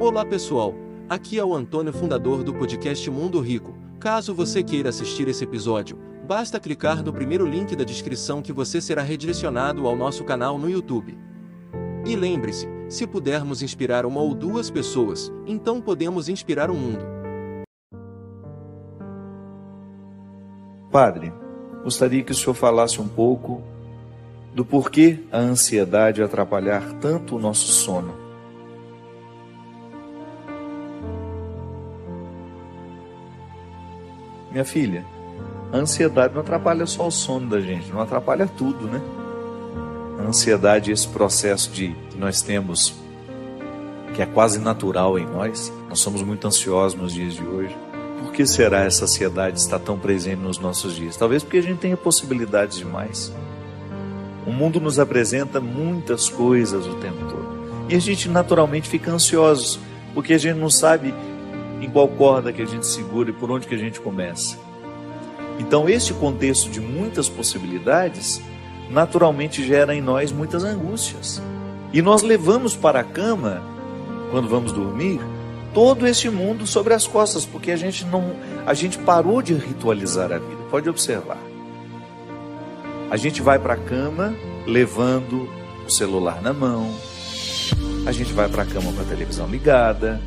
Olá pessoal, aqui é o Antônio, fundador do podcast Mundo Rico. Caso você queira assistir esse episódio, basta clicar no primeiro link da descrição que você será redirecionado ao nosso canal no YouTube. E lembre-se, se pudermos inspirar uma ou duas pessoas, então podemos inspirar o mundo. Padre, gostaria que o senhor falasse um pouco do porquê a ansiedade atrapalhar tanto o nosso sono. Minha filha, a ansiedade não atrapalha só o sono da gente, não atrapalha tudo, né? A ansiedade, esse processo de que nós temos, que é quase natural em nós, nós somos muito ansiosos nos dias de hoje. Por que será essa ansiedade estar tão presente nos nossos dias? Talvez porque a gente tenha possibilidades demais. O mundo nos apresenta muitas coisas o tempo todo. E a gente naturalmente fica ansioso, porque a gente não sabe em qual corda que a gente segura e por onde que a gente começa. Então, este contexto de muitas possibilidades naturalmente gera em nós muitas angústias. E nós levamos para a cama, quando vamos dormir, todo este mundo sobre as costas, porque a gente não, a gente parou de ritualizar a vida. Pode observar. A gente vai para a cama levando o celular na mão. A gente vai para a cama com a televisão ligada.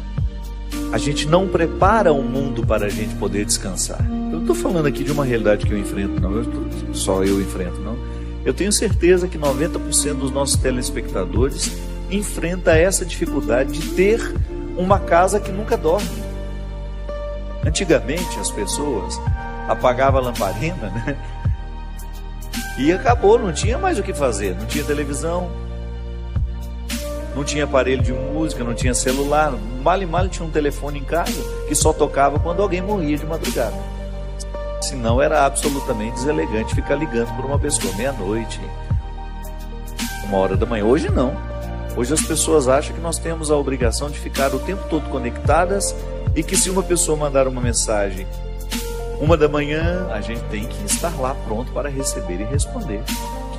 A gente não prepara o mundo para a gente poder descansar. Eu estou falando aqui de uma realidade que eu enfrento, não. Eu tô, só eu enfrento, não. Eu tenho certeza que 90% dos nossos telespectadores enfrenta essa dificuldade de ter uma casa que nunca dorme. Antigamente as pessoas apagavam a lamparina, né? E acabou, não tinha mais o que fazer. Não tinha televisão, não tinha aparelho de música, não tinha celular. Mal e mal tinha um telefone em casa que só tocava quando alguém morria de madrugada. Senão era absolutamente deselegante ficar ligando para uma pessoa meia-noite, uma hora da manhã. Hoje não. Hoje as pessoas acham que nós temos a obrigação de ficar o tempo todo conectadas e que se uma pessoa mandar uma mensagem uma da manhã, a gente tem que estar lá pronto para receber e responder.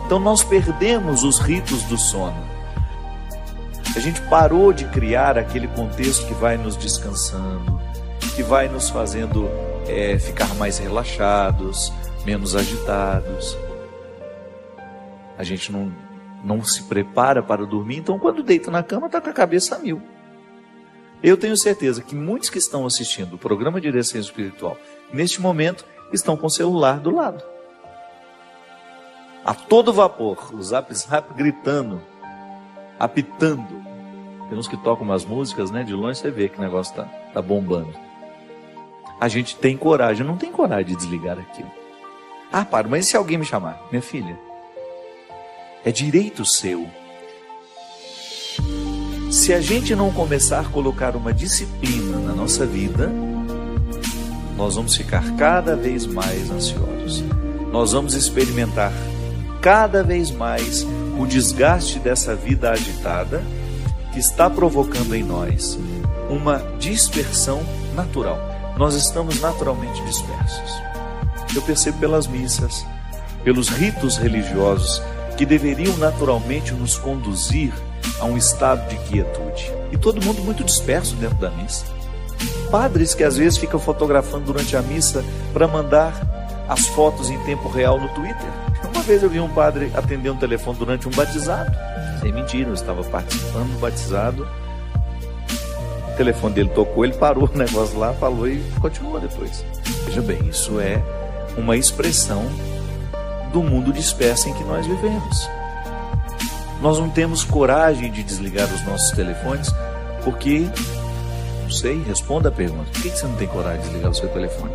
Então nós perdemos os ritos do sono. A gente parou de criar aquele contexto que vai nos descansando, que vai nos fazendo é, ficar mais relaxados, menos agitados. A gente não, não se prepara para dormir, então quando deita na cama está com a cabeça a mil. Eu tenho certeza que muitos que estão assistindo o programa de direção espiritual neste momento, estão com o celular do lado. A todo vapor, o zap zap gritando, apitando. Tem uns que tocam umas músicas, né? De longe você vê que o negócio tá, tá bombando. A gente tem coragem, não tem coragem de desligar aquilo. Ah, para, mas e se alguém me chamar? Minha filha, é direito seu. Se a gente não começar a colocar uma disciplina na nossa vida, nós vamos ficar cada vez mais ansiosos. Nós vamos experimentar cada vez mais o desgaste dessa vida agitada que está provocando em nós uma dispersão natural. Nós estamos naturalmente dispersos. Eu percebo pelas missas, pelos ritos religiosos que deveriam naturalmente nos conduzir a um estado de quietude. E todo mundo muito disperso dentro da missa padres que às vezes ficam fotografando durante a missa para mandar as fotos em tempo real no Twitter. Uma vez eu vi um padre atender um telefone durante um batizado. Sem mentira, eu estava participando do batizado. O telefone dele tocou, ele parou o negócio lá, falou e continuou depois. Veja bem, isso é uma expressão do mundo disperso em que nós vivemos. Nós não temos coragem de desligar os nossos telefones porque não sei, responda a pergunta. Por que você não tem coragem de desligar o seu telefone?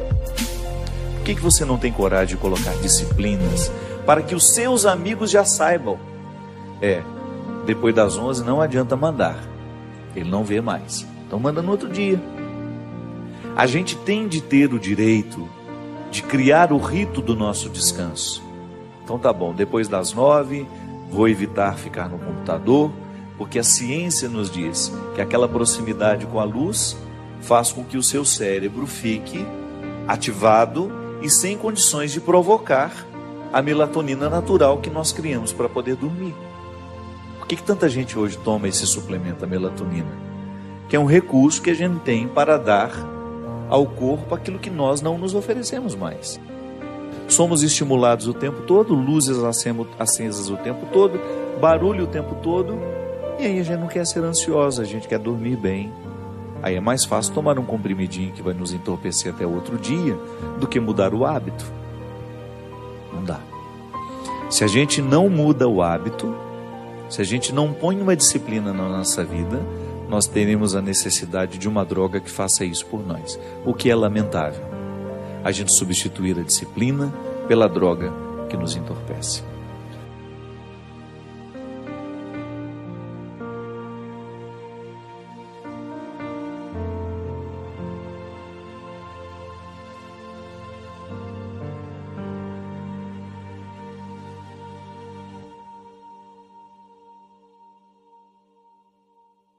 Por que você não tem coragem de colocar disciplinas para que os seus amigos já saibam? É, depois das 11 não adianta mandar. Ele não vê mais. Então manda no outro dia. A gente tem de ter o direito de criar o rito do nosso descanso. Então tá bom, depois das nove, vou evitar ficar no computador, porque a ciência nos diz que aquela proximidade com a luz faz com que o seu cérebro fique ativado e sem condições de provocar a melatonina natural que nós criamos para poder dormir. Que, que tanta gente hoje toma esse suplemento, a melatonina? que é um recurso que a gente tem para dar ao corpo aquilo que nós não nos oferecemos mais. Somos estimulados o tempo todo, luzes acesas o tempo todo, barulho o tempo todo, e aí a gente não quer ser ansiosa, a gente quer dormir bem. Aí é mais fácil tomar um comprimidinho que vai nos entorpecer até outro dia do que mudar o hábito. Não dá. Se a gente não muda o hábito, se a gente não põe uma disciplina na nossa vida, nós teremos a necessidade de uma droga que faça isso por nós, o que é lamentável. A gente substituir a disciplina pela droga que nos entorpece.